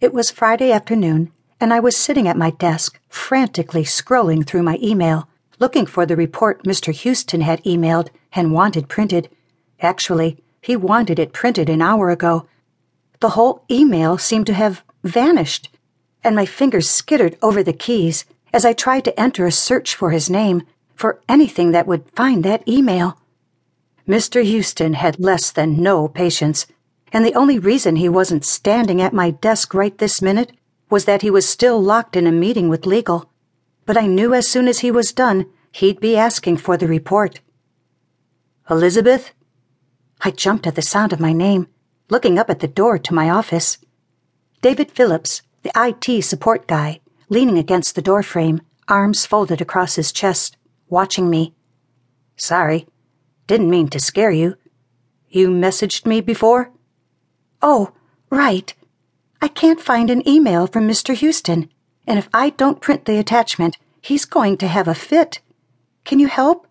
It was Friday afternoon, and I was sitting at my desk, frantically scrolling through my email, looking for the report Mr. Houston had emailed and wanted printed. Actually, he wanted it printed an hour ago. The whole email seemed to have vanished, and my fingers skittered over the keys as I tried to enter a search for his name, for anything that would find that email. Mr. Houston had less than no patience, and the only reason he wasn't standing at my desk right this minute was that he was still locked in a meeting with legal. But I knew as soon as he was done, he'd be asking for the report. Elizabeth? I jumped at the sound of my name, looking up at the door to my office. David Phillips, the IT support guy, leaning against the doorframe, arms folded across his chest, watching me. Sorry, didn't mean to scare you. You messaged me before? Oh, right. I can't find an email from Mr. Houston, and if I don't print the attachment, he's going to have a fit. Can you help?